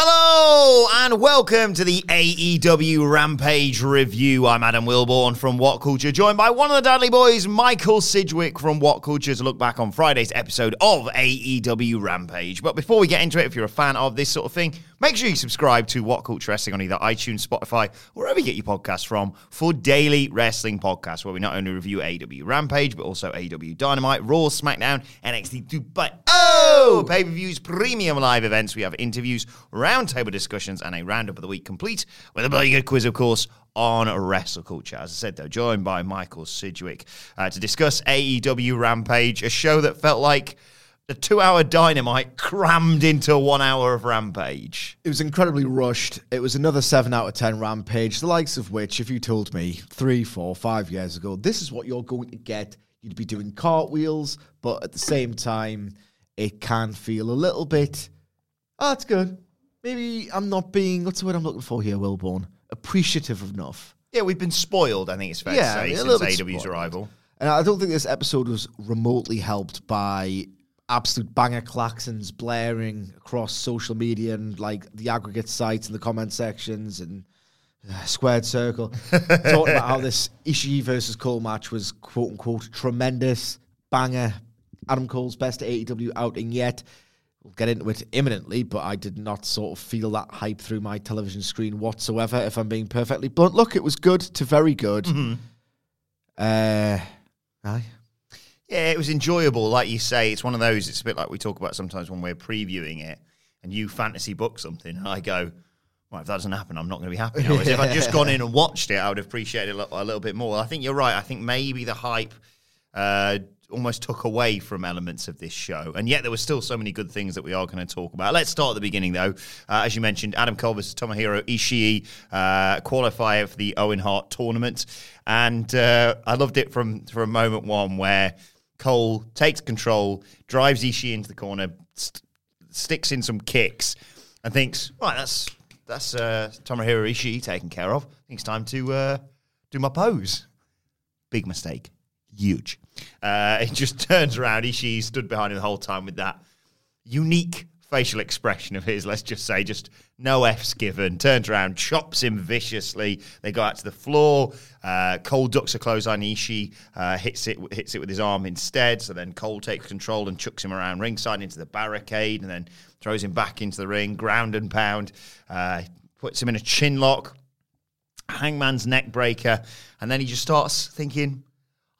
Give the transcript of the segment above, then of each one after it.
Hello and welcome to the AEW Rampage review. I'm Adam Wilbourn from WhatCulture, joined by one of the Dudley boys, Michael Sidgwick from WhatCulture, to look back on Friday's episode of AEW Rampage. But before we get into it, if you're a fan of this sort of thing, make sure you subscribe to WhatCulture Wrestling on either iTunes, Spotify, wherever you get your podcasts from for daily wrestling podcasts, where we not only review AEW Rampage, but also AEW Dynamite, Raw, SmackDown, NXT, Dubai. Oh, pay per views, premium live events. We have interviews, roundtable discussions, and a roundup of the week complete with a bloody good quiz, of course, on wrestle culture. As I said, though, joined by Michael Sidgwick uh, to discuss AEW Rampage, a show that felt like a two hour dynamite crammed into one hour of Rampage. It was incredibly rushed. It was another 7 out of 10 rampage, the likes of which, if you told me three, four, five years ago, this is what you're going to get, you'd be doing cartwheels, but at the same time, it can feel a little bit, oh, that's good. Maybe I'm not being, what's the word I'm looking for here, Wilbourn? Appreciative enough. Yeah, we've been spoiled, I think it's fair Yeah, to say, since AEW's spoiled. arrival. And I don't think this episode was remotely helped by absolute banger klaxons blaring across social media and like the aggregate sites and the comment sections and uh, squared circle talking about how this Ishii versus Cole match was quote unquote tremendous banger. Adam Cole's best AEW outing yet. We'll get into it imminently, but I did not sort of feel that hype through my television screen whatsoever, if I'm being perfectly blunt. Look, it was good to very good. Uh, aye. Yeah, it was enjoyable. Like you say, it's one of those, it's a bit like we talk about sometimes when we're previewing it and you fantasy book something and I go, well, if that doesn't happen, I'm not going to be happy now. If I'd just gone in and watched it, I would appreciate it a little, a little bit more. I think you're right. I think maybe the hype uh, almost took away from elements of this show. And yet there were still so many good things that we are going to talk about. Let's start at the beginning, though. Uh, as you mentioned, Adam Cole Tomohiro Ishii, uh, qualifier for the Owen Hart tournament. And uh, I loved it from, from moment one where Cole takes control, drives Ishii into the corner, st- sticks in some kicks, and thinks, right, that's that's uh, Tomohiro Ishii taken care of. I think it's time to uh, do my pose. Big mistake. Huge. Uh, it just turns around. Ishii stood behind him the whole time with that unique facial expression of his, let's just say, just no F's given. Turns around, chops him viciously. They go out to the floor. Uh, Cole ducks a clothesline. Ishii uh, hits it hits it with his arm instead. So then Cole takes control and chucks him around ringside into the barricade and then throws him back into the ring, ground and pound. Uh, puts him in a chin lock, hangman's neck breaker. And then he just starts thinking,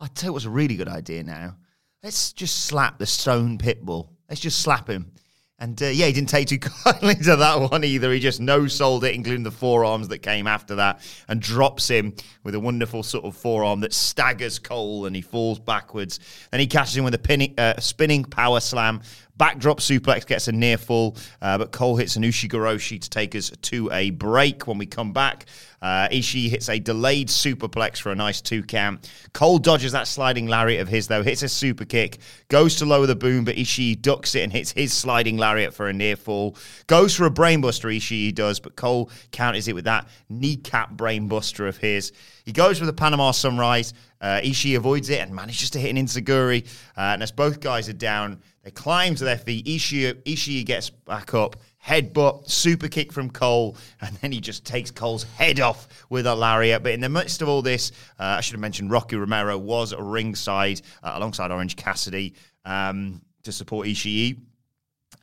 I tell you what's a really good idea now. Let's just slap the stone pit bull. Let's just slap him. And uh, yeah, he didn't take too kindly to that one either. He just no sold it, including the forearms that came after that, and drops him with a wonderful sort of forearm that staggers Cole and he falls backwards. Then he catches him with a pinning, uh, spinning power slam. Backdrop suplex gets a near fall, uh, but Cole hits an Ushigoroshi to take us to a break. When we come back, uh, Ishii hits a delayed superplex for a nice two count. Cole dodges that sliding lariat of his, though, hits a super kick, goes to lower the boom, but Ishii ducks it and hits his sliding lariat for a near fall. Goes for a brainbuster, Ishii does, but Cole counters it with that kneecap brainbuster of his. He goes for the Panama Sunrise. Uh, Ishii avoids it and manages to hit an enzuigiri. Uh, and as both guys are down, they climb to their feet. Ishii, Ishii gets back up, headbutt, super kick from Cole, and then he just takes Cole's head off with a lariat. But in the midst of all this, uh, I should have mentioned Rocky Romero was ringside uh, alongside Orange Cassidy um, to support Ishii.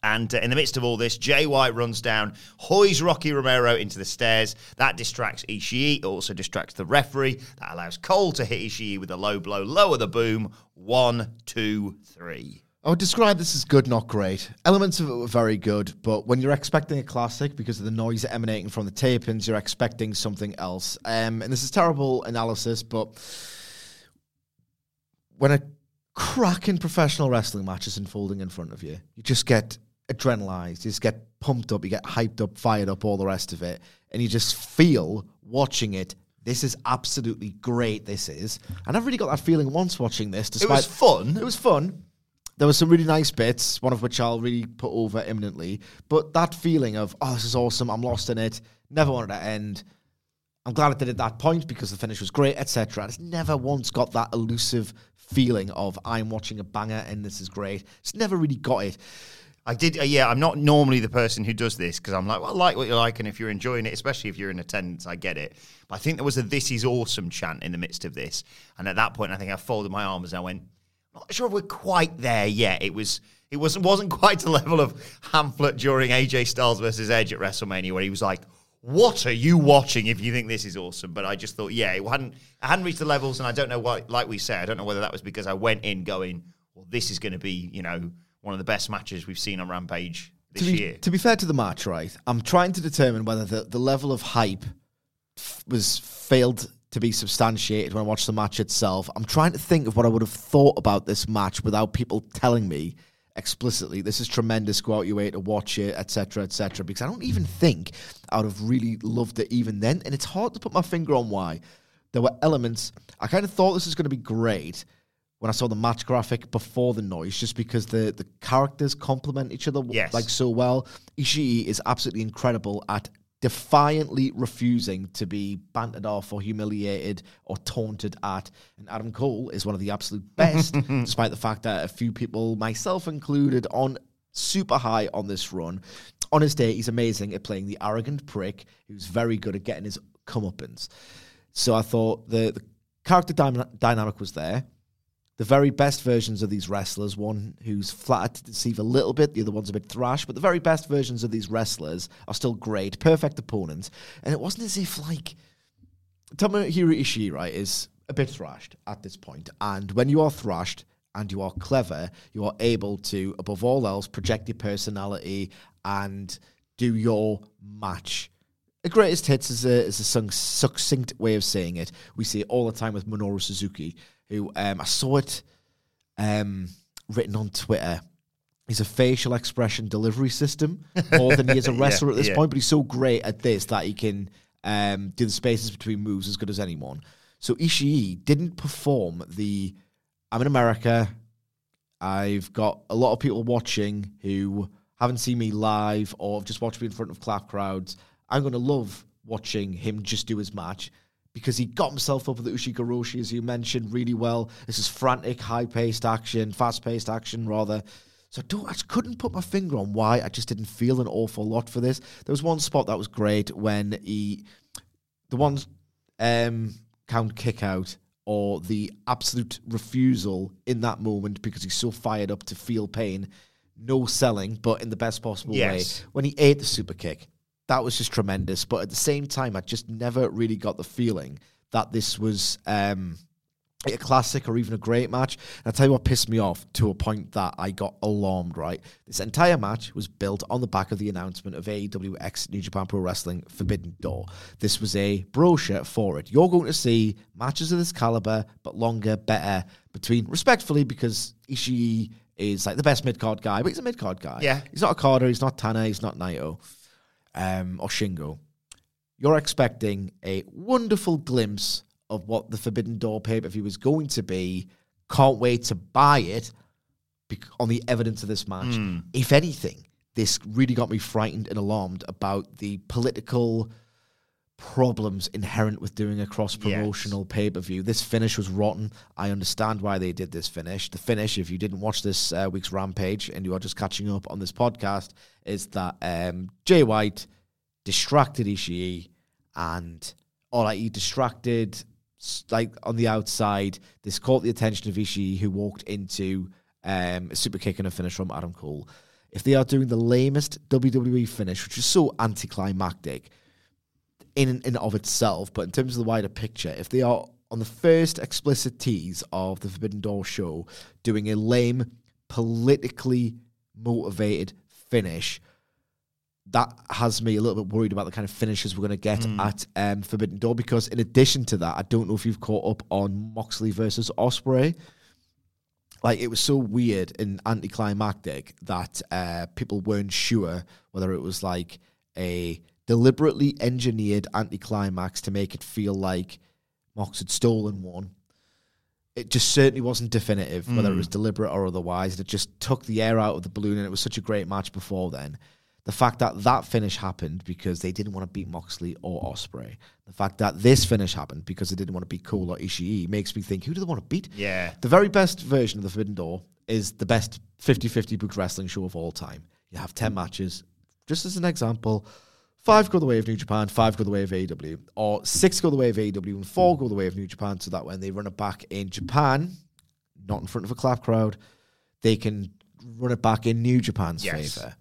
And uh, in the midst of all this, Jay White runs down, hoys Rocky Romero into the stairs. That distracts Ishii. It also distracts the referee. That allows Cole to hit Ishii with a low blow, lower the boom. One, two, three. I would describe this as good, not great. Elements of it were very good, but when you're expecting a classic because of the noise emanating from the tapings, you're expecting something else. Um, and this is terrible analysis, but when a cracking professional wrestling match is unfolding in front of you, you just get adrenalized, you just get pumped up, you get hyped up, fired up, all the rest of it, and you just feel watching it. This is absolutely great. This is, and I've really got that feeling once watching this. Despite was fun. It was fun. There were some really nice bits, one of which I'll really put over imminently. But that feeling of, oh, this is awesome, I'm lost in it, never wanted to end. I'm glad it did at that point because the finish was great, etc. And it's never once got that elusive feeling of I'm watching a banger and this is great. It's never really got it. I did, uh, yeah. I'm not normally the person who does this because I'm like, well, I like what you like, and if you're enjoying it, especially if you're in attendance, I get it. But I think there was a "This is awesome" chant in the midst of this, and at that point, I think I folded my arms and I went, not sure if we're quite there yet. It was it wasn't wasn't quite the level of Hamlet during AJ Styles versus Edge at WrestleMania where he was like, "What are you watching? If you think this is awesome," but I just thought, yeah, it hadn't I hadn't reached the levels, and I don't know what. Like we said, I don't know whether that was because I went in going, "Well, this is going to be you know one of the best matches we've seen on Rampage this to be, year." To be fair to the match, right? I'm trying to determine whether the, the level of hype f- was failed to be substantiated when I watched the match itself. I'm trying to think of what I would have thought about this match without people telling me explicitly this is tremendous go out your way to watch it etc etc because i don't even think i would have really loved it even then and it's hard to put my finger on why there were elements i kind of thought this was going to be great when i saw the match graphic before the noise just because the the characters complement each other Yes. like so well ishii is absolutely incredible at defiantly refusing to be bantered off or humiliated or taunted at. And Adam Cole is one of the absolute best, despite the fact that a few people, myself included, on super high on this run. On his day, he's amazing at playing the arrogant prick who's very good at getting his comeuppance. So I thought the, the character dyna- dynamic was there the very best versions of these wrestlers, one who's flattered to deceive a little bit, the other one's a bit thrash, but the very best versions of these wrestlers are still great, perfect opponents. And it wasn't as if, like, Tomohiro Ishii, right, is a bit thrashed at this point. And when you are thrashed and you are clever, you are able to, above all else, project your personality and do your match. The greatest hits is a, is a succinct way of saying it. We see it all the time with Minoru Suzuki, who um, I saw it um, written on Twitter. He's a facial expression delivery system more than he is a Yeah, wrestler at this yeah. point, but he's so great at this that he can um, do the spaces between moves as good as anyone. So Ishii didn't perform the I'm in America. I've got a lot of people watching who haven't seen me live or have just watched me in front of clap crowds. I'm going to love watching him just do his match because he got himself up with the Ushigoroshi, as you mentioned, really well. This is frantic, high paced action, fast paced action, rather. So I, don't, I just couldn't put my finger on why I just didn't feel an awful lot for this. There was one spot that was great when he, the one um, count kick out or the absolute refusal in that moment because he's so fired up to feel pain. No selling, but in the best possible Yes. way. When he ate the super kick, that was just tremendous. But at the same time, I just never really got the feeling that this was um, a classic or even a great match. And I'll tell you what pissed me off to a point that I got alarmed, right? This entire match was built on the back of the announcement of AEW X New Japan Pro Wrestling Forbidden Door. This was a brochure for it. You're going to see matches of this caliber, but longer, better, between, respectfully, because Ishii is like the best mid card guy, but he's a mid card guy. Yeah. He's not Okada, he's not Tana, he's not Naito um, or Shingo, you're expecting a wonderful glimpse of what the Forbidden Door pay per view is going to be. Can't wait to buy it on the evidence of this match. If anything, this really got me frightened and alarmed about the political problems inherent with doing a cross promotional pay per view. This finish was rotten. I understand why they did this finish. The finish, if you didn't watch this uh, week's Rampage and you are just catching up on this podcast, is that um, Jay White distracted Ishii and or like he distracted like on the outside. This caught the attention of Ishii, who walked into um, a super kick and a finish from Adam Cole. If they are doing the lamest WWE finish, which is so anticlimactic in and of itself, but in terms of the wider picture, if they are on the first explicit tease of the Forbidden Door show doing a lame, politically motivated finish, that has me a little bit worried about the kind of finishes we're going to get at um, Forbidden Door. Because in addition to that, I don't know if you've caught up on Moxley versus Osprey. Like it was so weird and anticlimactic that uh, people weren't sure whether it was like a deliberately engineered anticlimax to make it feel like Mox had stolen one. It just certainly wasn't definitive, whether it was hmm. deliberate or otherwise. It just took the air out of the balloon, and it was such a great match before then. The fact that that finish happened because they didn't want to beat Moxley or Osprey. The fact that this finish happened because they didn't want to beat Cole or Ishii makes me think, who do they want to beat? Yeah. The very best version of the Forbidden Door is the best 50-50 booked wrestling show of all time. You have 10 matches. Just as an example, five go the way of New Japan, five go the way of AEW, or six go the way of AEW, and four go the way of New Japan, so that when they run it back in Japan, not in front of a clap crowd, they can run it back in New Japan's Yes. favour.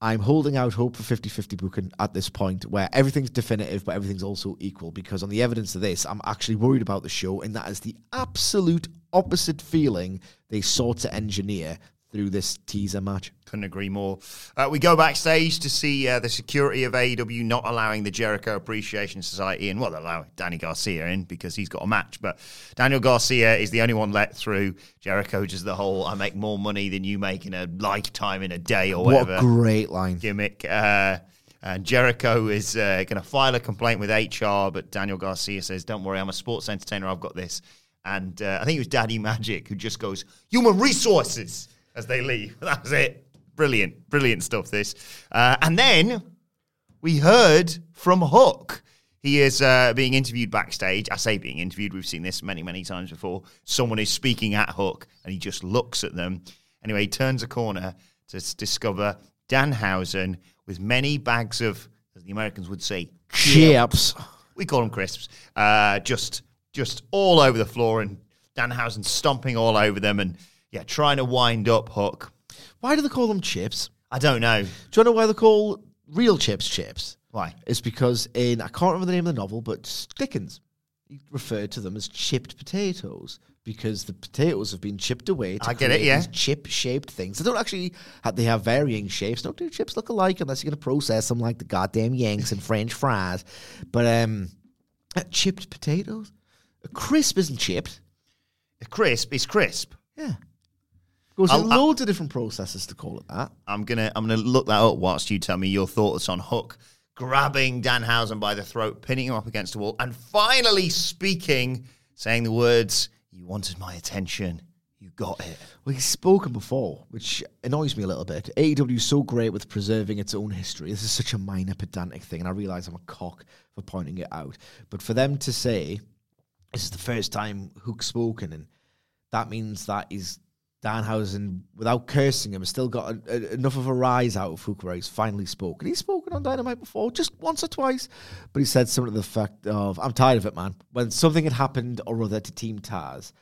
I'm holding out hope for 50 50 booking at this point where everything's definitive, but everything's also equal. Because on the evidence of this, I'm actually worried about the show, and that is the absolute opposite feeling they sought to engineer through this teaser match. Couldn't agree more. Uh, we go backstage to see uh, the security of AEW not allowing the Jericho Appreciation Society in. Well, they're allowing Danny Garcia in because he's got a match, but Daniel Garcia is the only one let through. Jericho just the whole I make more money than you make in a lifetime in a day or What whatever a great line. gimmick. Uh, and Jericho is uh, going to file a complaint with HR, but Daniel Garcia says, "Don't worry, I'm a sports entertainer. I've got this." And uh, I think it was Daddy Magic who just goes, "Human resources," as they leave. That was it. Brilliant, brilliant stuff. This, uh, and then we heard from Hook. He is uh, being interviewed backstage. I say being interviewed. We've seen this many, many times before. Someone is speaking at Hook, and he just looks at them. Anyway, he turns a corner to discover Danhausen with many bags of, as the Americans would say, Chips. we call them crisps, uh, just just all over the floor, and Danhausen stomping all over them, and yeah, trying to wind up Hook. Why do they call them chips? I don't know Do you know why they call real chips chips? why. It's because in, I can't remember the name of the novel, but Dickens he referred to them as chipped potatoes because the potatoes have been chipped away to I get it, yeah. these chip-shaped things. They don't actually have, they have varying shapes. Don't do chips look alike unless you're going to process them like the goddamn Yanks and French fries. But um, uh, chipped potatoes, a crisp isn't chipped. A crisp is crisp. Yeah, goes I'll- through I'll- loads of different processes to call it that. I'm gonna I'm gonna look that up whilst you tell me your thoughts on Hook grabbing Danhausen by the throat, pinning him up against the wall, and finally speaking, saying the words, "You wanted my attention, you got it." Well, he's spoken before, which annoys me a little bit. AEW is so great with preserving its own history. This is such a minor, pedantic thing, and I realise I'm a cock for pointing it out. But for them to say this is the first time Hook's spoken, and that means that he's Danhausen, without cursing him, still got a, a- enough of a rise out of Hook where he's finally spoken. He's spoken on Dynamite before, just once or twice, but he said something to the fact of, I'm tired of it, man. When something had happened or other to Team Taz,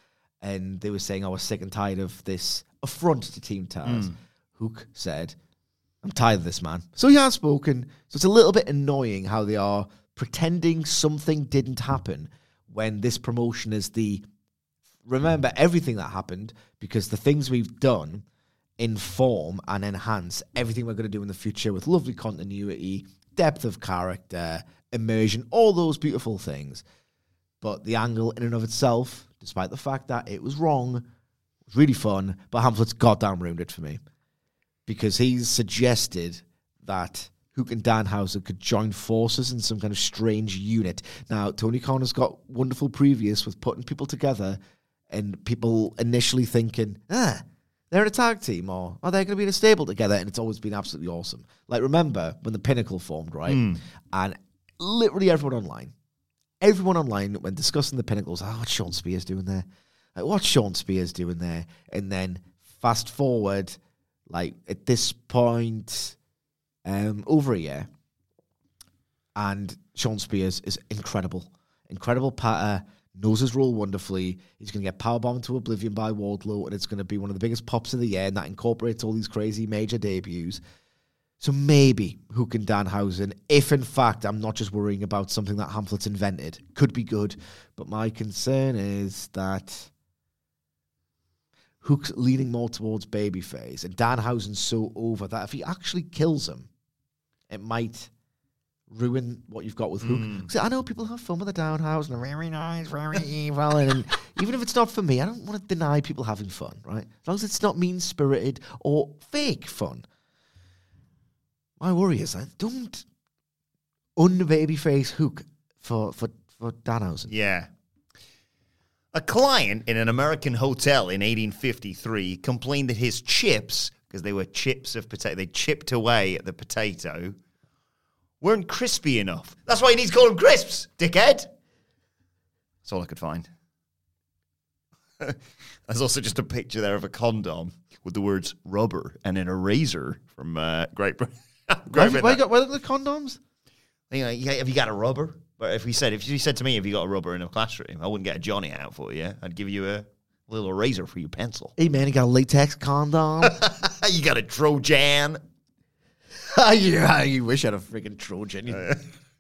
and they were saying, oh, I was sick and tired of this affront to Team Taz, hmm. Hook said, I'm tired of this, man. So he has spoken. So it's a little bit annoying how they are pretending something didn't happen when this promotion is the remember everything that happened because the things we've done inform and enhance everything we're going to do in the future with lovely continuity, depth of character, immersion, all those beautiful things. But the angle in and of itself, despite the fact that it was wrong, was really fun, but Hamlet's goddamn ruined it for me. Because he's suggested that Hook and Danhausen could join forces in some kind of strange unit. Now, Tony Khan has got wonderful previous with putting people together and people initially thinking, ah, they're in a tag team or are they going to be in a stable together? And it's always been absolutely awesome. Like, remember when the Pinnacle formed, right? And literally everyone online, everyone online when discussing the pinnacles, oh, what's Shawn Spears doing there? Like, what's Shawn Spears doing there? And then fast forward, like at this point, um, over a year, and Shawn Spears is incredible, incredible patter. Knows his role wonderfully. He's going to get powerbombed to oblivion by Wardlow, and it's going to be one of the biggest pops of the year, and that incorporates all these crazy major debuts. So maybe Hook and Danhausen, if in fact I'm not just worrying about something that Hamlet's invented, could be good. But my concern is that Hook's leaning more towards babyface, and Danhausen's so over that if he actually kills him, it might ruin what you've got with Hook. Hmm. 'Cause I know people have fun with the Danhausen, they're very nice, very evil, and even if it's not for me, I don't want to deny people having fun, right? As long as it's not mean spirited or fake fun. My worry is I don't un-babyface Hook for for for Danhausen. Yeah. A client in an American hotel in 1853 complained that his chips, because they were chips of potato, they chipped away at the potato, weren't crispy enough. That's why you need to call them crisps, dickhead. That's all I could find. There's also just a picture there of a condom with the words rubber and an eraser from uh, Great Britain. Have you- why you got why the condoms? You know, have you got a rubber? But if you said if you said to me, have you got a rubber in a classroom, I wouldn't get a Johnny out for you. I'd give you a little eraser for your pencil. Hey man, you got a latex condom? you got a Trojan. yeah, you wish I had a freaking Trojan. You,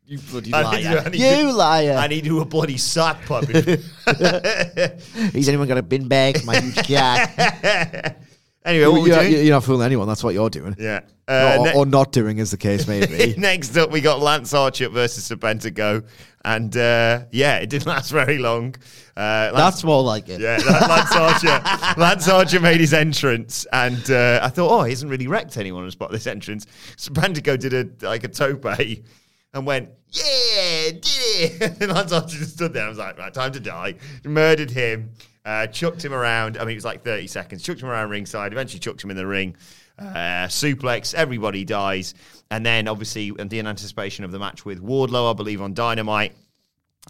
you bloody I liar. need to- I need you to- liar. I need to a bloody sock puppet. Has anyone got a bin bag my huge cat? anyway, what we you're, doing? you're not fooling anyone. That's what you're doing. Yeah. Uh, or, ne- or not doing, as the case may be. Next up, we got Lance Archer versus Serpentico. And uh, yeah, it didn't last very long. Uh, Lance- That's more like it. Yeah, Lance Archer. Lance Archer made his entrance, and uh, I thought, oh, he hasn't really wrecked anyone as spot this entrance. So Bandico did a like a tope and went, yeah, did it. and Lance Archer just stood there. I was like, right, time to die. Murdered him, uh, chucked him around. I mean, it was like 30 seconds. Chucked him around ringside. Eventually, chucked him in the ring. Uh, suplex. Everybody dies, and then obviously, in the anticipation of the match with Wardlow, I believe on Dynamite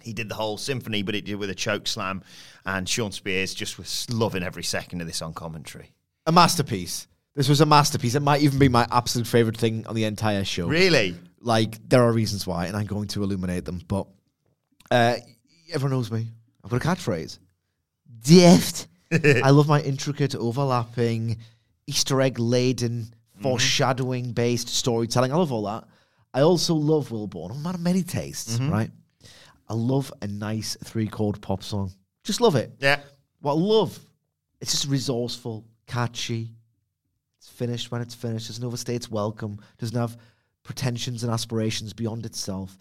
he did the whole symphony, but it did with a choke slam. And Shawn Spears just was loving every second of this on commentary. A masterpiece. This was a masterpiece. It might even be my absolute favorite thing on the entire show. Really? Like, there are reasons why, and I'm going to illuminate them. But uh, everyone knows me. I've got a catchphrase. Deft. I love my intricate, overlapping, Easter egg laden, mm-hmm. foreshadowing based storytelling. I love all that. I also love Wilbourn. I'm a man of many tastes, mm-hmm. right? I love a nice three chord pop song. Just love it. Yeah. What I love, it's just resourceful, catchy. It's finished when it's finished. Doesn't overstay its welcome. Doesn't have pretensions and aspirations beyond itself.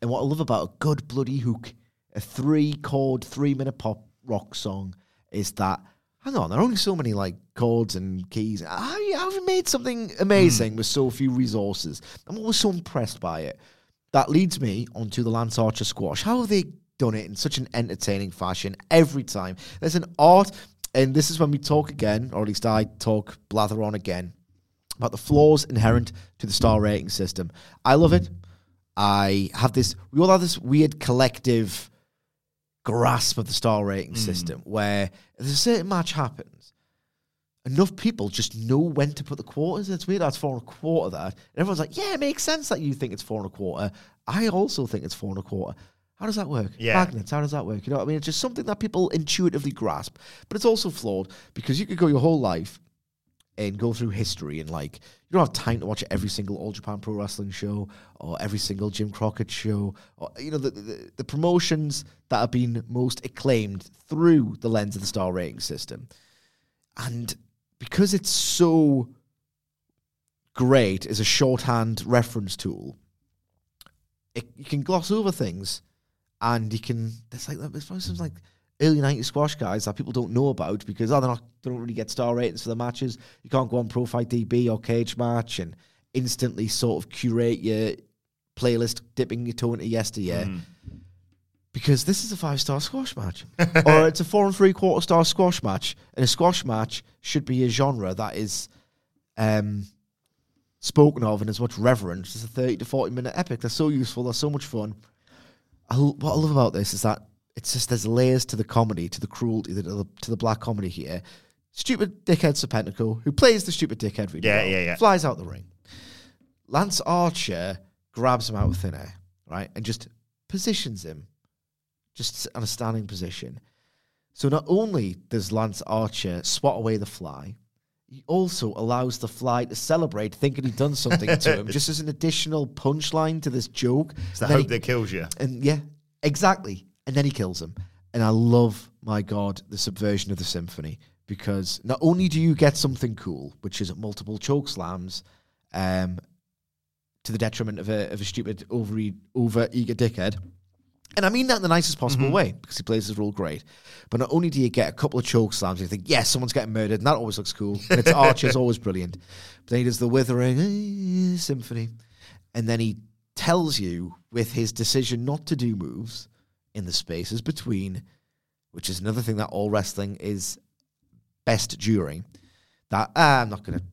And what I love about a good bloody hook, a three chord, three minute pop rock song, is that hang on, there are only so many like chords and keys. How have you made something amazing hmm. with so few resources? I'm always so impressed by it. That leads me onto the Lance Archer squash. How have they done it in such an entertaining fashion every time? There's an art, and this is when we talk again, or at least I talk blather on again, about the flaws inherent to the star rating system. I love it. I have this, we all have this weird collective grasp of the star rating hmm. system where if a certain match happens, enough people just know when to put the quarters. It's weird. That's four and a quarter. That and everyone's like, yeah, it makes sense that you think it's four and a quarter. I also think it's four and a quarter. How does that work? Yeah. Magnets. How does that work? You know, what I mean, it's just something that people intuitively grasp, but it's also flawed because you could go your whole life and go through history and like you don't have time to watch every single All Japan Pro Wrestling show or every single Jim Crockett show or you know the, the the promotions that have been most acclaimed through the lens of the star rating system. And because it's so great as a shorthand reference tool, it, you can gloss over things and you can there's like there's probably some like early 90s squash guys that people don't know about because oh, they're not they don't really get star ratings for the matches. You can't go on Pro Fight DB or Cage Match and instantly sort of curate your playlist dipping your toe into yesteryear. Because this is a five star squash match. or it's a four and three quarter star squash match. And a squash match should be a genre that is um spoken of in as much reverence as a 30 to 40 minute epic. They're so useful, they're so much fun. I, what I love about this is that it's just there's layers to the comedy, to the cruelty, to the, to the black comedy here. Stupid dickhead Serpentico, who plays the stupid dickhead really Yeah, yeah, yeah. flies out the ring. Lance Archer grabs him out of thin air, right, and just positions him just on a standing position. So not only does Lance Archer swat away the fly, he also allows the fly to celebrate, thinking he'd done something to him, just as an additional punchline to this joke. It's the hope he- that kills you. and yeah, exactly. And then he kills him. And I love, my God, the subversion of the symphony because not only do you get something cool, which is multiple choke slams, um, to the detriment of a of a stupid over over eager dickhead. And I mean that in the nicest possible way because he plays his role great. But not only do you get a couple of choke slams, you think, yes, someone's getting murdered, and that always looks cool. And it's Archer's always brilliant. But then he does the withering eh, symphony. And then he tells you with his decision not to do moves in the spaces between, which is another thing that all wrestling is best during, that ah, I'm not going to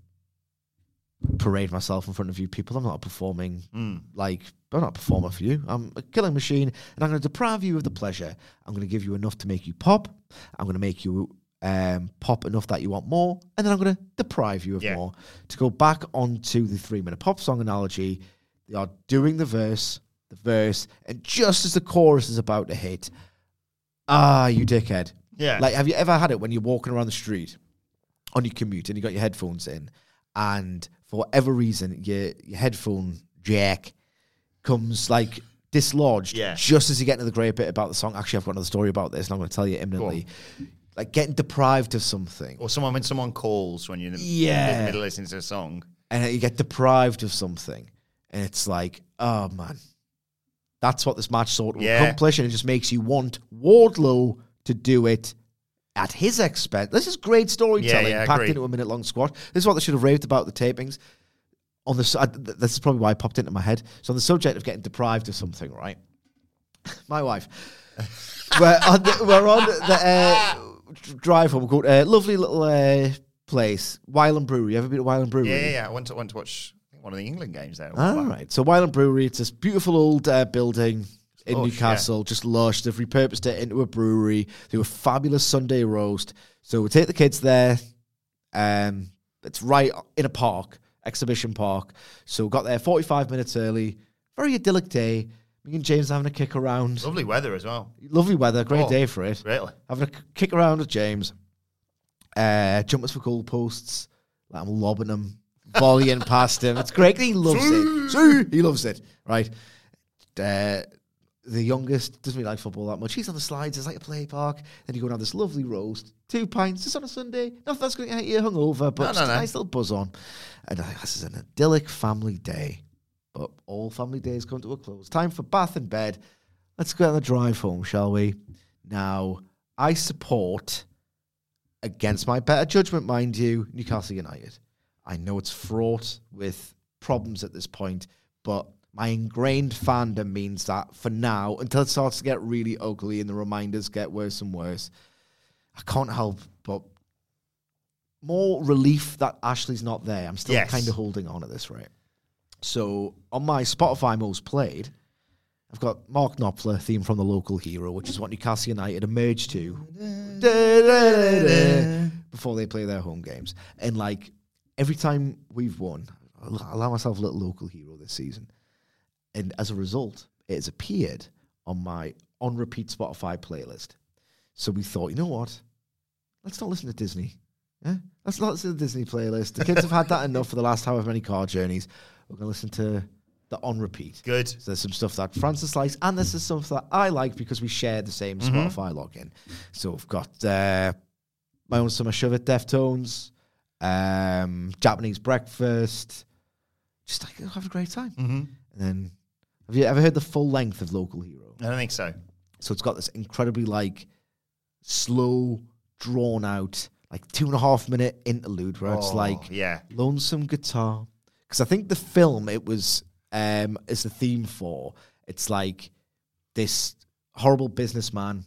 parade myself in front of you people. I'm not performing like I'm not a performer for you. I'm a killing machine, and I'm going to deprive you of the pleasure. I'm going to give you enough to make you pop. I'm going to make you um, pop enough that you want more, and then I'm going to deprive you of Yeah. more. To go back onto the three minute pop song analogy, they are doing the verse, the verse, and just as the chorus is about to hit, ah, you dickhead. Yeah. Like, have you ever had it when you're walking around the street on your commute and you got your headphones in, and for whatever reason, your your headphone jack comes like dislodged Yeah. just as you get into the great bit about the song. Actually, I've got another story about this, and I'm going to tell you imminently. Like getting deprived of something, Or someone when someone calls when you're in the, Yeah. in the middle of listening to a song. and you get deprived of something, and it's like, oh man, that's what this match sought to Yeah. accomplish, and it just makes you want Wardlow to do it at his expense. This is great storytelling Yeah, yeah, packed into a minute long squash. This is what they should have raved about the tapings. On the, I- th- this is probably why it popped into my head. So on the subject of getting deprived of something, right? My wife, we're on the, we're on the uh, drive home. We go to a lovely little uh, place, Wylam Brewery. You ever been to Wylam Brewery? Yeah, yeah, yeah. I went to, went to watch one of the England games there. All right. So Wylam Brewery, it's this beautiful old uh, building in Lush, Newcastle, just lush. They've repurposed it into a brewery. They do a fabulous Sunday roast. So we take the kids there. Um, it's right in a park, exhibition park. So got there 45 minutes early. Very idyllic day. Me and James having a kick around. Lovely weather as well. Lovely weather, great Oh. day for it. Really? Having a kick around with James. Uh, jumpers for goalposts. Like I'm lobbing them, volleying past him. It's great. He loves it. See? He loves it. Right. Uh, the youngest doesn't really like football that much. He's on the slides. It's like a play park. Then you go and have this lovely roast. Two pints just on a Sunday. Nothing that's going to get you hungover, but No, just no, a nice little buzz on. And I think this is an idyllic family day. But all family days come to a close. Time for bath and bed. Let's go on the drive home, shall we? Now, I support, against my better judgment, mind you, Newcastle United. I know it's fraught with problems at this point, but my ingrained fandom means that for now, until it starts to get really ugly and the reminders get worse and worse, I can't help but more relief that Ashley's not there. I'm still Yes. kind of holding on at this rate. So on my Spotify most played, I've got Mark Knopfler theme from the local hero, which is what Newcastle United emerged to before they play their home games. And like every time we've won, I allow myself a little local hero this season. And as a result, it has appeared on my on repeat Spotify playlist. So we thought, you know what? Let's not listen to Disney. Yeah? Let's not listen to the Disney playlist. The kids have had that enough for the last however many car journeys. We're going to listen to the on repeat. Good. So there's some stuff that Francis likes, and there's some stuff that I like because we share the same Spotify login. So we've got uh, my own summer shove it, Deftones, um, Japanese breakfast. Just like have a great time. Mm-hmm. And then, have you ever heard the full length of Local Hero? I don't think so. So it's got this incredibly like slow, drawn out, like two and a half minute interlude where it's Oh, like yeah. lonesome guitar. Because I think the film it was um is the theme for. It's like this horrible businessman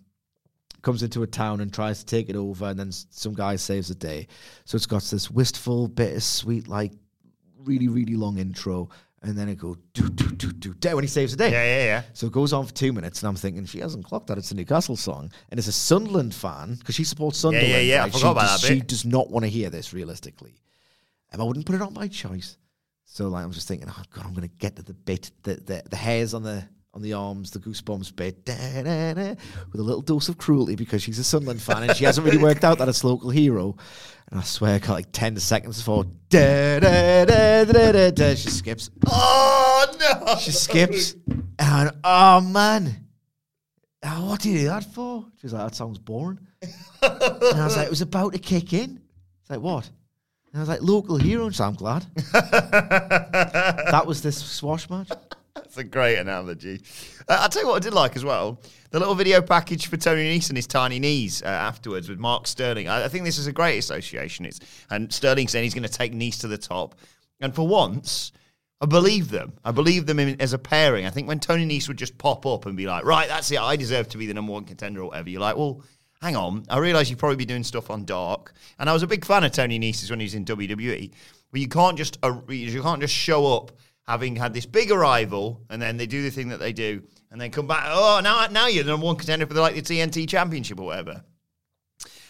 comes into a town and tries to take it over, and then some guy saves the day. So it's got this wistful, bittersweet, like really, really long intro, and then it goes do do do do do when he saves the day. Yeah, yeah, yeah. So it goes on for two minutes, and I'm thinking she hasn't clocked that it's a Newcastle song, and it's a Sunderland fan because she supports Sunderland. yeah, yeah, I right? forgot she about does, that bit. She does not want to hear this realistically, and I wouldn't put it on my choice. So like I'm just thinking, oh god, I'm gonna get to the bit, the the, the hairs on the on the arms, the goosebumps bit, with a little dose of cruelty because she's a Sunderland fan and she hasn't really worked out that it's local hero. And I swear, I got like ten seconds before, da, da, da, da, da, da, she skips. Oh no! She skips. And oh man, oh, what did you do that for? She was like, that sounds boring. and I was like, it was about to kick in. It's like, what? And I was like, local hero. And so I'm glad. that was this swash match. That's a great analogy. Uh, I'll tell you what I did like as well. The little video package for Tony and his tiny knees uh, afterwards with Mark Sterling. I, I think this is a great association. It's and Sterling saying he's going to take Nese to the top. And for once, I believe them. I believe them in, as a pairing. I think when Tony Nese would just pop up and be like, right, that's it. I deserve to be the number one contender or whatever. You're like, well, hang on. I realise you'd probably be doing stuff on Dark. And I was a big fan of Tony Nese's when he was in WWE. But you can't just uh, you can't just show up having had this big arrival and then they do the thing that they do and then come back. Oh, now now you're the number one contender for the, like the TNT Championship or whatever.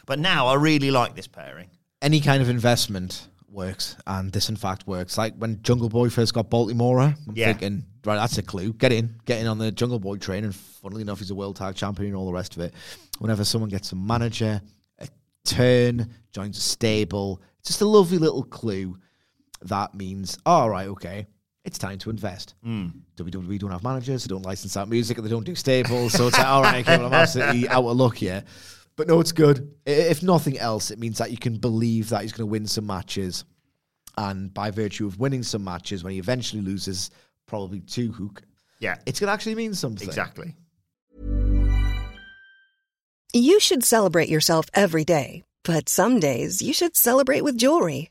But now I really like this pairing. Any kind of investment works, and this in fact works. Like when Jungle Boy first got Baltimore, I'm Yeah. thinking, right, that's a clue. Get in, get in on the Jungle Boy train, and funnily enough, he's a world tag champion and all the rest of it. Whenever someone gets a manager, a turn, joins a stable, just a lovely little clue. That means, all right, okay, it's time to invest. Hmm. WWE don't have managers, they don't license out music, and they don't do staples. So it's like, all right, okay, well, I'm absolutely out of luck here. But no, it's good. If nothing else, it means that you can believe that he's going to win some matches. And by virtue of winning some matches, when he eventually loses, probably to Hook, Yeah, it's going to actually mean something. exactly. You should celebrate yourself every day, but some days you should celebrate with jewelry.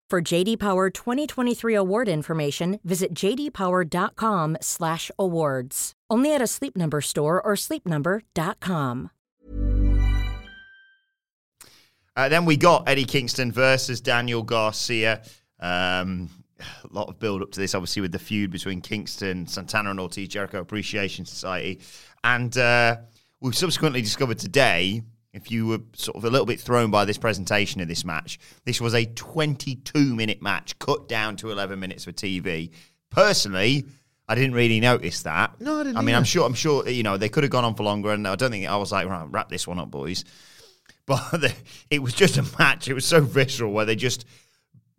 For JD Power 2023 award information, visit jdpower.com/awards. Only at a Sleep Number store or sleepnumber.com. Uh, then we got Eddie Kingston versus Daniel Garcia. Um, a lot of build up to this, obviously, with the feud between Kingston, Santana, and Ortiz Jericho Appreciation Society. And uh, we've subsequently discovered today, if you were sort of a little bit thrown by this presentation of this match, this was a 22 minute match cut down to 11 minutes for TV. Personally, I didn't really notice that. No, I didn't I mean, I'm sure, I'm sure, you know, they could have gone on for longer, and I don't think I was like, right, wrap this one up, boys. But the, it was just a match. It was so visceral where they just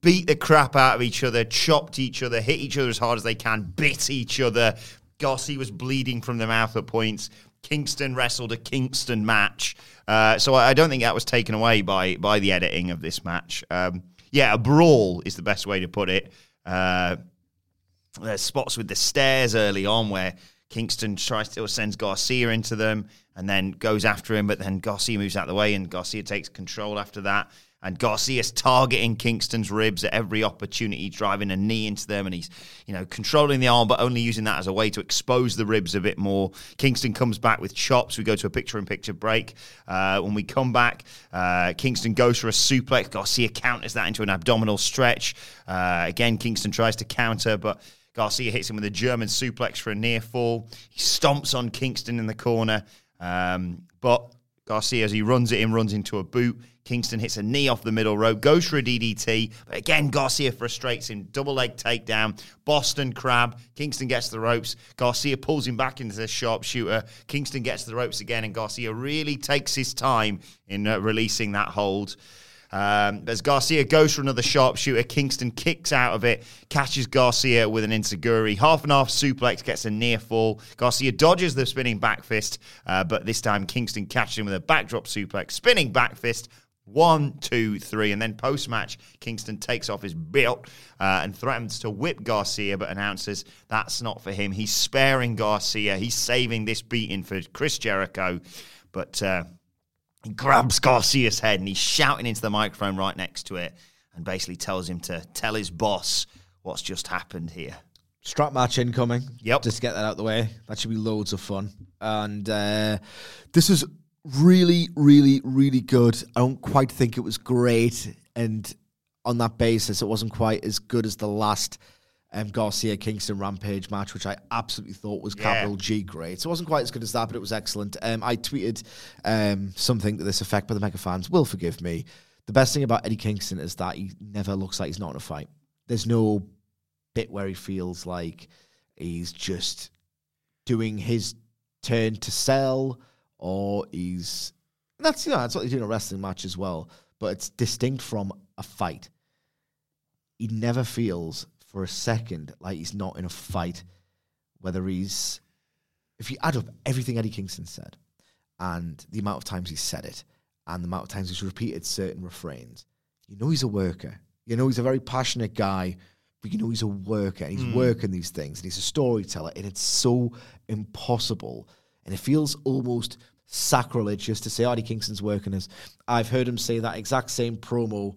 beat the crap out of each other, chopped each other, hit each other as hard as they can, bit each other. Garcia was bleeding from the mouth at points. Kingston wrestled a Kingston match. Uh, so I, I don't think that was taken away by by the editing of this match. Um, yeah, a brawl is the best way to put it. Uh, there's spots with the stairs early on where Kingston tries to sends Garcia into them and then goes after him, but then Garcia moves out of the way and Garcia takes control after that. And Garcia's targeting Kingston's ribs at every opportunity, driving a knee into them, and he's, you know, controlling the arm, but only using that as a way to expose the ribs a bit more. Kingston comes back with chops. We go to a picture-in-picture break. Uh, when we come back, uh, Kingston goes for a suplex. Garcia counters that into an abdominal stretch. Uh, again, Kingston tries to counter, but Garcia hits him with a German suplex for a near fall. He stomps on Kingston in the corner, um, but Garcia, as he runs it in, runs into a boot. Kingston hits a knee off the middle rope, goes for a DDT, but again, Garcia frustrates him. Double leg takedown, Boston Crab. Kingston gets the ropes. Garcia pulls him back into the sharpshooter. Kingston gets the ropes again, and Garcia really takes his time in uh, releasing that hold. Um, as Garcia goes for another sharpshooter, Kingston kicks out of it, catches Garcia with an enzuigiri. Half and half suplex gets a near fall. Garcia dodges the spinning back fist, uh, but this time Kingston catches him with a backdrop suplex, spinning back fist. One, two, three, and then post match, Kingston takes off his belt uh, and threatens to whip Garcia, but announces that's not for him. He's sparing Garcia. He's saving this beating for Chris Jericho, but. Uh, he grabs Garcia's head and he's shouting into the microphone right next to it and basically tells him to tell his boss what's just happened here. Strap match incoming. Yep. Just to get that out of the way. That should be loads of fun. And uh, this is really, really, really good. I don't quite think it was great. And on that basis, it wasn't quite as good as the last um, Garcia Kingston Rampage match, which I absolutely thought was Yeah. capital G great. So it wasn't quite as good as that, but it was excellent. Um, I tweeted um, something to this effect, but the mega fans will forgive me. The best thing about Eddie Kingston is that he never looks like he's not in a fight. There's no bit where he feels like he's just doing his turn to sell, or he's that's you know that's what they do in a wrestling match as well. But it's distinct from a fight. He never feels for a second like he's not in a fight, whether he's if you add up everything Eddie Kingston said and the amount of times he said it and the amount of times he's repeated certain refrains, you know he's a worker. You know he's a very passionate guy, but you know he's a worker and he's hmm. working these things and he's a storyteller and it's so impossible and it feels almost sacrilegious to say Eddie Kingston's working as I've heard him say that exact same promo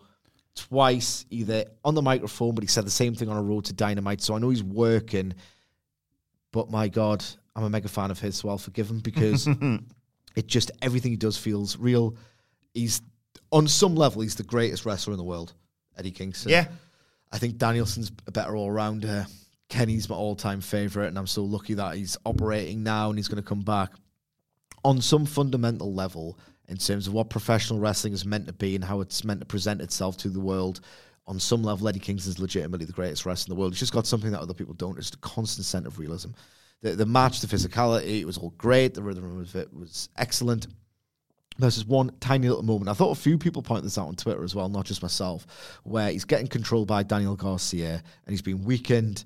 twice, either on the microphone, but he said the same thing on a road to dynamite. So I know he's working, but my God, I'm a mega fan of his, so I'll forgive him because it just everything he does feels real. He's on some level, he's the greatest wrestler in the world, Eddie Kingston. Yeah. I think Danielson's a better all rounder. Kenny's my all time favorite, and I'm so lucky that he's operating now and he's going to come back. On some fundamental level, in terms of what professional wrestling is meant to be and how it's meant to present itself to the world, on some level, Eddie Kingston's legitimately the greatest wrestler in the world. He's just got something that other people don't. It's a constant sense of realism. The, the match, the physicality, it was all great. The rhythm of it was excellent. There's this one tiny little moment. I thought a few people pointed this out on Twitter as well, not just myself, where he's getting controlled by Daniel Garcia and he's been weakened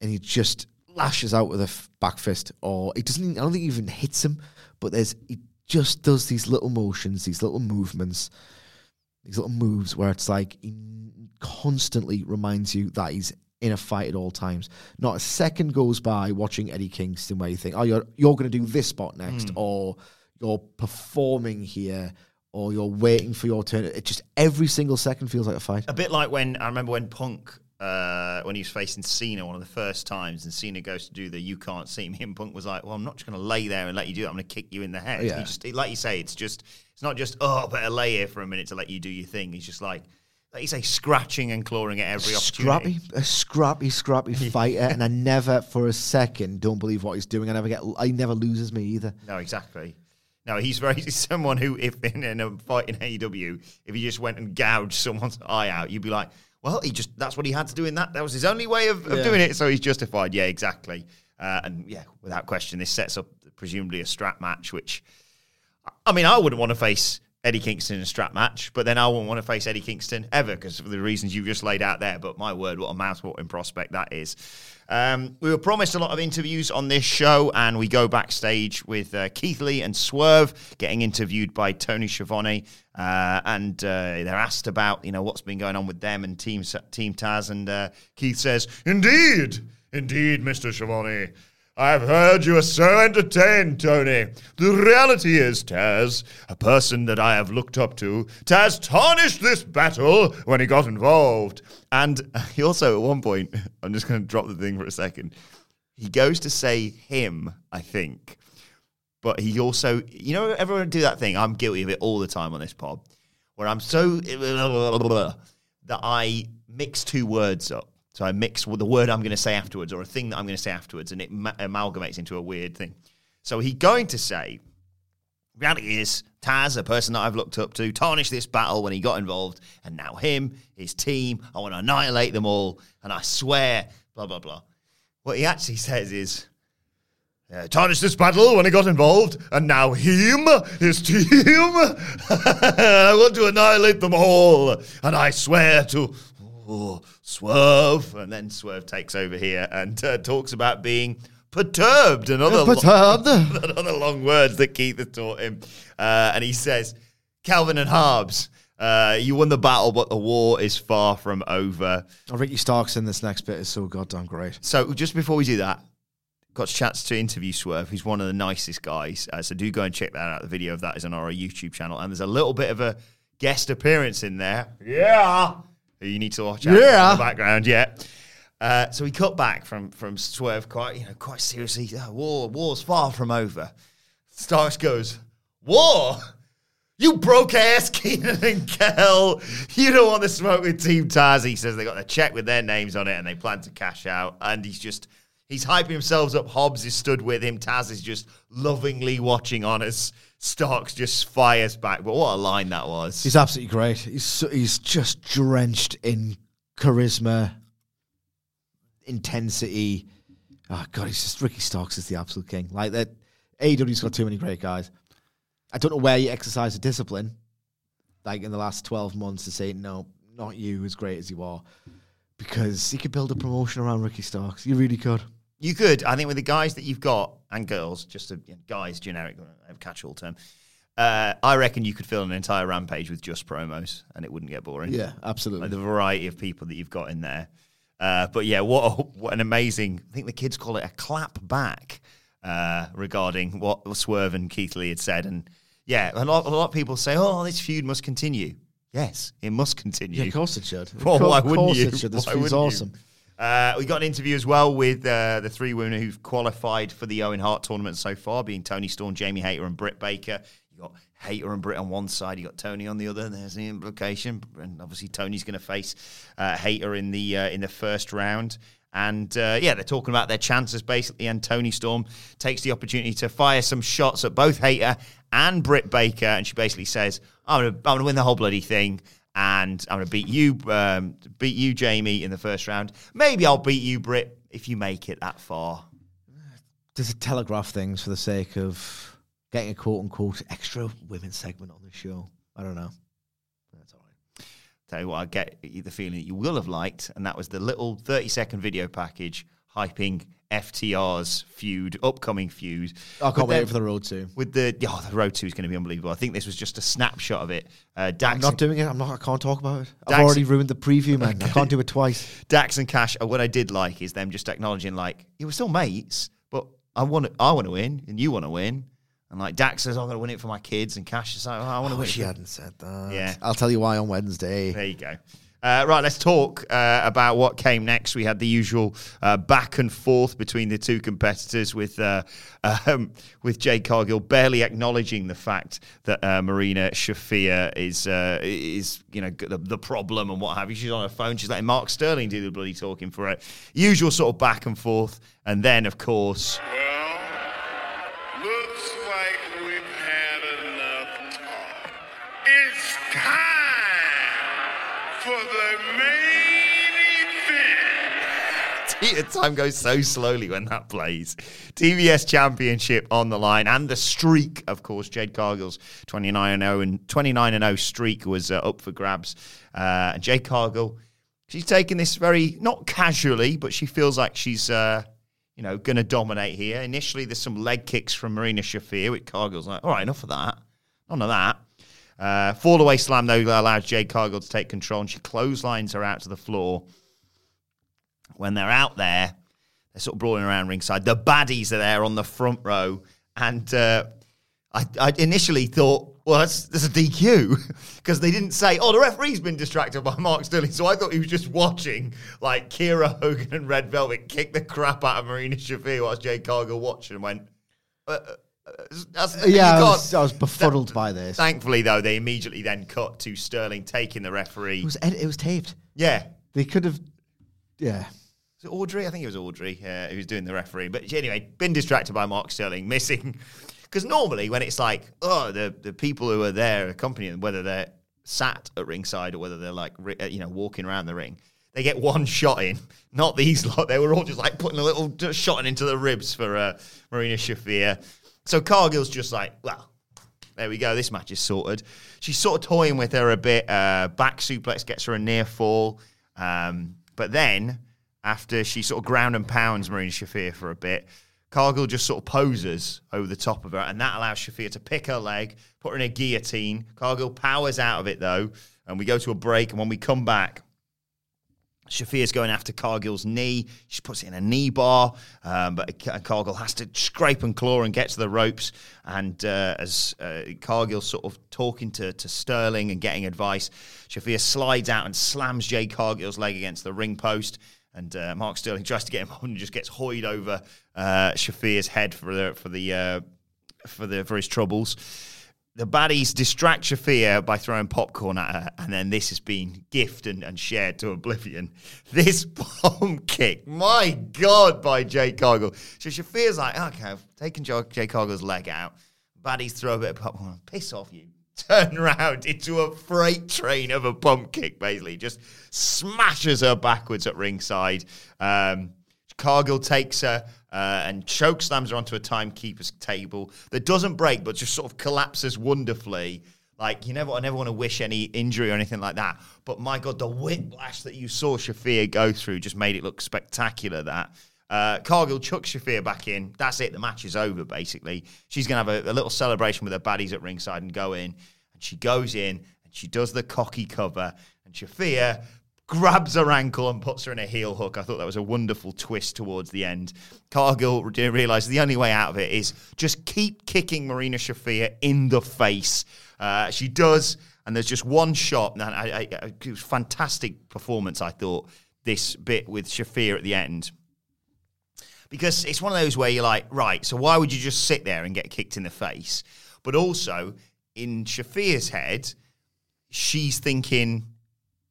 and he just lashes out with a f- back fist or he doesn't even, I don't think he even hits him, but there's he just does these little motions, these little movements, these little moves where it's like he constantly reminds you that he's in a fight at all times. Not a second goes by watching Eddie Kingston where you think, oh, you're you're going to do this spot next, hmm. or you're performing here, or you're waiting for your turn. It just every single second feels like a fight. A bit like when I remember when Punk, uh, when he was facing Cena one of the first times, and Cena goes to do the "you can't see me," and Punk was like, "Well, I'm not just going to lay there and let you do it. I'm going to kick you in the head." Yeah. He just, like you say, it's just, it's not just, oh, I better lay here for a minute to let you do your thing. He's just like, like you say, scratching and clawing at every opportunity. Scrappy, a scrappy, scrappy fighter, and I never for a second don't believe what he's doing. I never get, I never loses me either. No, exactly. No, he's very he's someone who, if in, in a fight in AEW, if he just went and gouged someone's eye out, you'd be like, well, he just that's what he had to do in that. That was his only way of, of Yeah. doing it, so he's justified. Yeah, exactly. Uh, and yeah, without question, this sets up presumably a strap match. Which, I mean, I wouldn't want to face Eddie Kingston in a strap match, but then I wouldn't want to face Eddie Kingston ever because of the reasons you've just laid out there. But my word, what a mouthwatering prospect that is. Um, we were promised a lot of interviews on this show, and we go backstage with uh, Keith Lee and Swerve getting interviewed by Tony Schiavone, uh, and uh, they're asked about you know what's been going on with them and Team Team Taz, and uh, Keith says, "Indeed, indeed, Mister Schiavone." I've heard you are so entertained, Tony. The reality is, Taz, a person that I have looked up to, Taz tarnished this battle when he got involved. And he also, at one point, I'm just going to drop the thing for a second. He goes to say him, I think, but he also, you know, everyone do that thing. I'm guilty of it all the time on this pod, where I'm so that I mix two words up. So I mix the word I'm going to say afterwards or a thing that I'm going to say afterwards, and it ma- amalgamates into a weird thing. So he's going to say, reality is, Taz, a person that I've looked up to, tarnished this battle when he got involved, and now him, his team, I want to annihilate them all, and I swear, blah, blah, blah. What he actually says is, uh, tarnished this battle when he got involved, and now him, his team, I want to annihilate them all, and I swear to oh, Swerve, and then Swerve takes over here and uh, talks about being perturbed and other, Perturbed. other long words that Keith has taught him, uh, and he says, "Calvin and Hobbes." Uh, you won the battle, but the war is far from over. Oh, Ricky Starks in this next bit is so goddamn great. So just before we do that, got a chance to interview Swerve, who's one of the nicest guys. Uh, so do go and check that out. The video of that is on our YouTube channel, and there's a little bit of a guest appearance in there. Yeah, who you need to watch out Yeah. in the background. Yeah. Uh, so we cut back from from Swerve quite you know quite seriously. "Oh, war war's far from over. Starks goes war. You broke ass Keenan and Kel. You don't want to smoke with Team Taz. He says they got a check with their names on it and they plan to cash out. And he's just he's hyping himself up. Hobbs is stood with him. Taz is just lovingly watching on as Starks just fires back. But what a line that was. He's absolutely great. He's so, he's just drenched in charisma, intensity. Oh god, he's just Ricky Starks is the absolute king. Like that, AEW's got too many great guys. I don't know where you exercise the discipline, like in the last twelve months, to say no, not you as great as you are, because you could build a promotion around Ricky Starks. You really could. You could, I think, with the guys that you've got and girls, just a you know, guys generic uh, catch-all term. Uh, I reckon you could fill an entire rampage with just promos, and it wouldn't get boring. Yeah, absolutely. like the variety of people that you've got in there. Uh, but yeah, what, a, what an amazing! I think the kids call it a clap back uh, regarding what Swerve and Keith Lee had said, and yeah, a lot, a lot of people say, "Oh, this feud must continue." Yes, it must continue. Yeah, of course it should. Well, of course, why wouldn't course you? It should. This Why feud's wouldn't you? Uh, we got an interview as well with uh, the three women who've qualified for the Owen Hart tournament so far, being Toni Storm, Jamie Hayter, and Britt Baker. You got Hayter and Britt on one side, you got Toni on the other. There's the implication, and obviously Toni's going to face uh, Hayter in the uh, in the first round. And uh, yeah, they're talking about their chances basically. And Toni Storm takes the opportunity to fire some shots at both Hayter and Britt Baker, and she basically says, "I'm going to I'm going to win the whole bloody thing." And I'm going to beat you, um, beat you, Jamie, in the first round. Maybe I'll beat you, Britt, if you make it that far. Does it telegraph things for the sake of getting a quote unquote extra women's segment on the show? I don't know. That's all right. Tell you what, I get the feeling that you will have liked, and that was the little 30 second video package hyping FTR's feud, upcoming feud. I can't With wait for the road to. With the oh, the road two is going to be unbelievable. I think this was just a snapshot of it. Uh, Dax I'm not doing it. I'm not. I can't talk about it. I've Dax- already ruined the preview, man. I can't do it twice. Dax and Cash, uh, what I did like is them just acknowledging, like, you were still mates, but I want to, I want to win, and you want to win. And like Dax says, I'm going to win it for my kids, and Cash is like, oh, I want to I win. wish it hadn't said that. Yeah. I'll tell you why on Wednesday. There you go. Uh, right, let's talk uh, about what came next. We had the usual uh, back and forth between the two competitors, with uh, um, with Jade Cargill barely acknowledging the fact that uh, Marina Shafir is uh, is you know the, the problem and what have you. She's on her phone. She's letting Mark Sterling do the bloody talking for it. Usual sort of back and forth, and then of course Well, looks like we've had enough talk. It's time time goes so slowly when that plays. TBS Championship on the line, and the streak, of course. Jade Cargill's 29 0 and 29 0 streak was uh, up for grabs. Uh, and Jade Cargill, she's taking this very not casually, but she feels like she's. Uh, you know, going to dominate here. Initially, there's some leg kicks from Marina Shafir, which Cargill's like, all right, enough of that. None of that. Uh, fall away slam, though, allows Jade Cargill to take control, and she clotheslines her out to the floor when they're out there, They're sort of brawling around ringside. The baddies are there on the front row, and uh, I, I initially thought, well, that's a DQ because they didn't say, oh, the referee's been distracted by Mark Sterling. So I thought he was just watching like Kiera Hogan and Red Velvet kick the crap out of Marina Shafir whilst Jade Cargill watched and went, uh, uh, that's, you yeah, I was, I was befuddled by this. Thankfully, though, they immediately then cut to Sterling taking the referee. It was ed- it was taped. yeah. They could have, yeah. Was it Aubrey? I think it was Aubrey uh, who was doing the referee. But anyway, been distracted by Mark Sterling, missing. Because normally when it's like, oh, the, the people who are there accompanying whether they're sat at ringside or whether they're like, uh, you know, walking around the ring, they get one shot in. Not these lot. They were all just like putting a little shot into the ribs for uh, Marina Shafir. So Cargill's just like, well, there we go. This match is sorted. She's sort of toying with her a bit. Uh, back suplex gets her a near fall. Um, but then, after she sort of ground and pounds Marina Shafir for a bit, Cargill just sort of poses over the top of her, and that allows Shafir to pick her leg, put her in a guillotine. Cargill powers out of it, though, and we go to a break. And when we come back, Shafir's going after Cargill's knee. She puts it in a knee bar, um, but Cargill has to scrape and claw and get to the ropes. And uh, as uh, Cargill's sort of talking to, to Sterling and getting advice, Shafir slides out and slams Jade Cargill's leg against the ring post. And uh, Mark Sterling tries to get him on and just gets hoyed over uh, Shafir's head for the for the uh, for the for his troubles. The baddies distract Shafir by throwing popcorn at her, and then this has been gifted and, and shared to oblivion. This bomb kick, my God, by Jade Cargill. So Shafir's like, okay, I've taken Jade Cargill's leg out. Baddies throw a bit of popcorn. Piss off, you. Turn around into a freight train of a bump kick, basically. Just smashes her backwards at ringside. Um, Cargill takes her uh, and choke slams her onto a timekeeper's table that doesn't break, but just sort of collapses wonderfully. Like you never, I never want to wish any injury or anything like that. But my God, the whiplash that you saw Shafir go through just made it look spectacular. That uh, Cargill chucks Shafir back in. That's it. The match is over. Basically, she's gonna have a, a little celebration with her baddies at ringside and go in. And she goes in and she does the cocky cover. And Shafir grabs her ankle and puts her in a heel hook. I thought that was a wonderful twist towards the end. Cargill realised the only way out of it is just keep kicking Marina Shafir in the face. Uh, she does, and there's just one shot. And I, I, it was fantastic performance, I thought, this bit with Shafir at the end. Because it's one of those where you're like, right, so why would you just sit there and get kicked in the face? But also, in Shafir's head, she's thinking,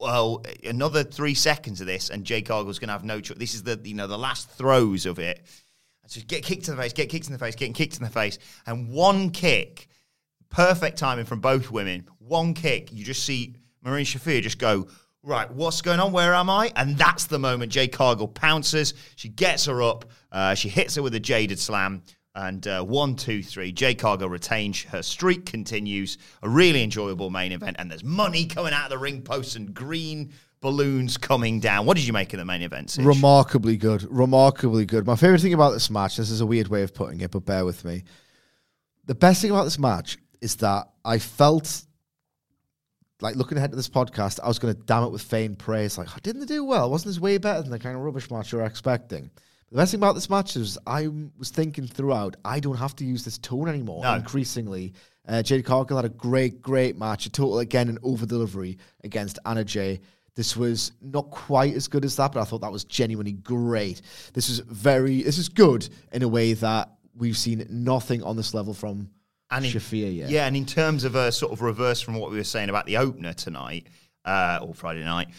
well, another three seconds of this, and Jade Cargill's going to have no choice. This is the you know the last throws of it. So get kicked in the face, get kicked in the face, getting kicked in the face, and one kick, perfect timing from both women. One kick, you just see Marina Shafir just go. Right, what's going on? Where am I? And that's the moment Jade Cargill pounces. She gets her up. Uh, she hits her with a jaded slam. And uh, one, two, three. Jade Cargill retains. Her streak continues. A really enjoyable main event. And there's money coming out of the ring posts and green balloons coming down. What did you make of the main event? Sid? Remarkably good. Remarkably good. My favorite thing about this match, this is a weird way of putting it, but bear with me. The best thing about this match is that I felt like looking ahead to this podcast, I was going to damn it with faint praise. Like, I didn't they do well? Wasn't this way better than the kind of rubbish match you were expecting? The best thing about this match is I was thinking throughout, I don't have to use this tone anymore. No. Increasingly, uh, Jade Cargill had a great, great match. A total again an over delivery against Anna Jay. This was not quite as good as that, but I thought that was genuinely great. This is very, this is good in a way that we've seen nothing on this level from and in, Shafir yet. Yeah, and in terms of a sort of reverse from what we were saying about the opener tonight uh, or Friday night,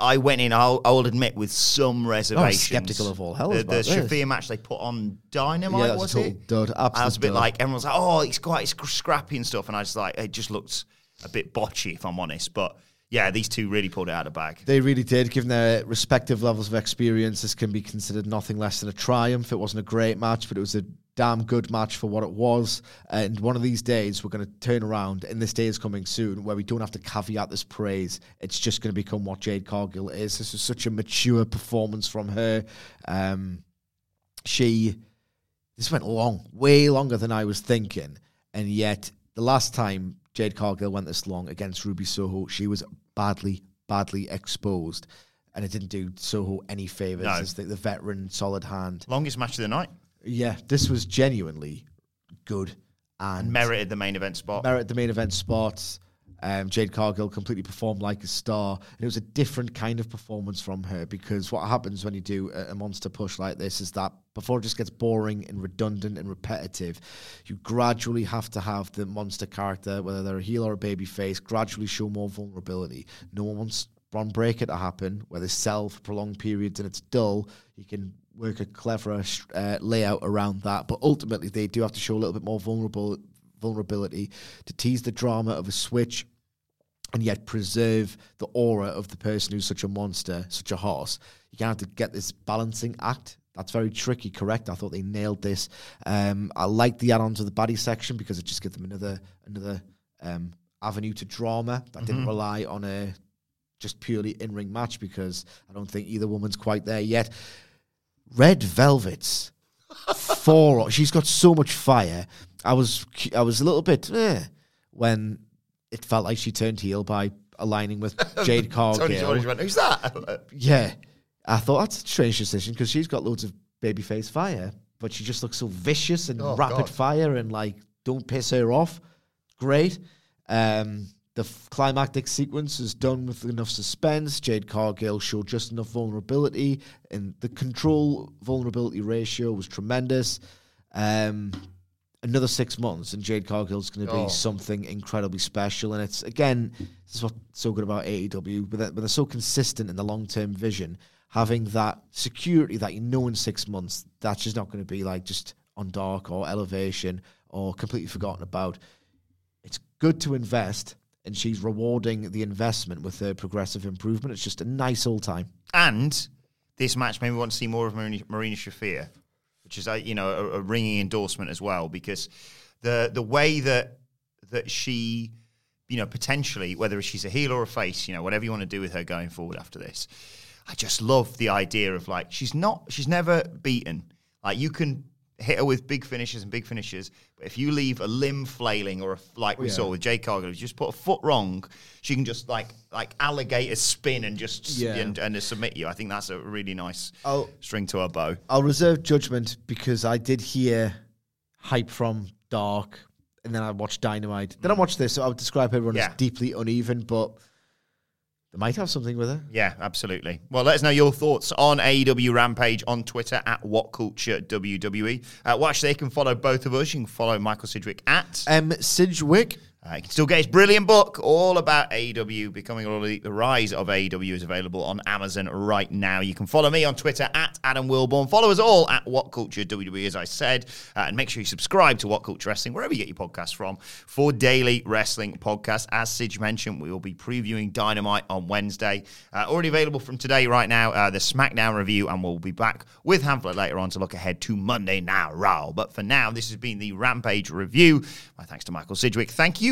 I went in. I'll, I'll admit with some reservations. skeptical of all hell The, the. Shafir match they put on Dynamite Yeah, was was it? dud, I was a bit dud. like everyone's like, oh, it's quite sc- scrappy and stuff, and I was like, it just looks a bit botchy if I'm honest. But yeah, these two really pulled it out of the bag. They really did. Given their respective levels of experience, this can be considered nothing less than a triumph. It wasn't a great match, but it was a damn good match for what it was. And one of these days, we're going to turn around, and this day is coming soon, where we don't have to caveat this praise. It's just going to become what Jade Cargill is. This is such a mature performance from her. Um, she, this went long, way longer than I was thinking. And yet, the last time Jade Cargill went this long against Ruby Soho, she was badly, badly exposed. and it didn't do Soho any favors. No. The veteran, solid hand. Longest match of the night Yeah, this was genuinely good and, merited the main event spot. Merited the main event spot. Um, Jade Cargill completely performed like a star, and it was a different kind of performance from her because what happens when you do a, a monster push like this is that before it just gets boring and redundant and repetitive, you gradually have to have the monster character, whether they're a heel or a baby face, gradually show more vulnerability. No one wants Bron Breakker to happen where they sell for prolonged periods and it's dull. You can work a cleverer uh, layout around that, but ultimately they do have to show a little bit more vulnerable vulnerability to tease the drama of a switch and yet preserve the aura of the person who's such a monster, such a horse. You kind of have to get this balancing act. That's very tricky, correct? I thought they nailed this. Um, I like the add-on to the body section because it just gives them another another um, avenue to drama that didn't rely on a just purely in-ring match because I don't think either woman's quite there yet. Red Velvets, four. She's got so much fire. I was I was a little bit eh, when it felt like she turned heel by aligning with Jade Cargill. went, Who's that? Yeah, I thought that's a strange decision because she's got loads of babyface fire, but she just looks so vicious and Oh, rapid God. fire and like don't piss her off. Great. Um, the f- climactic sequence is done with enough suspense. Jade Cargill showed just enough vulnerability, and the control vulnerability ratio was tremendous. Um, another six months, and Jade Cargill's going to be Oh. something incredibly special. And it's again, this is what's so good about AEW, but they're, but they're so consistent in the long term vision. Having that security that you know in six months, that's just not going to be like just on dark or elevation or completely forgotten about. It's good to invest, and she's rewarding the investment with her progressive improvement. It's just a nice old time. And this match made me want to see more of Marina, Marina Shafir, which is a, you know a, a ringing endorsement as well because the the way that that she you know potentially whether she's a heel or a face you know whatever you want to do with her going forward after this I just love the idea of like she's not she's never beaten like you can hit her with big finishes and big finishes but if you leave a limb flailing or a, like we Yeah. saw with Jade Cargill if you just put a foot wrong she can just like like alligator spin and just Yeah. and, and submit you I think that's a really nice Oh. string to her bow I'll reserve judgment because I did hear hype from Dark, and then I watched Dynamite. Then I watched this. So I would describe everyone Yeah. as deeply uneven, but they might have something with her. Yeah, absolutely. Well, let us know your thoughts on AEW Rampage on Twitter at WhatCulture WWE. Uh, watch, they can follow both of us. You can follow Michael Sidgwick at. M Sidgwick. Uh, you can still get his brilliant book all about AEW, becoming all the, the rise of AEW is available on Amazon right now. You can follow me on Twitter at Adam Wilbourn. Follow us all at WhatCulture WWE, as I said, uh, and make sure you subscribe to WhatCulture Wrestling wherever you get your podcasts from for daily wrestling podcasts. As Sidge mentioned, we will be previewing Dynamite on Wednesday. Uh, already available from today, right now, uh, the SmackDown review, and we'll be back with Hamlet later on to look ahead to Monday Now Raw. But for now, this has been the Rampage review. My thanks to Michael Sidgwick. Thank you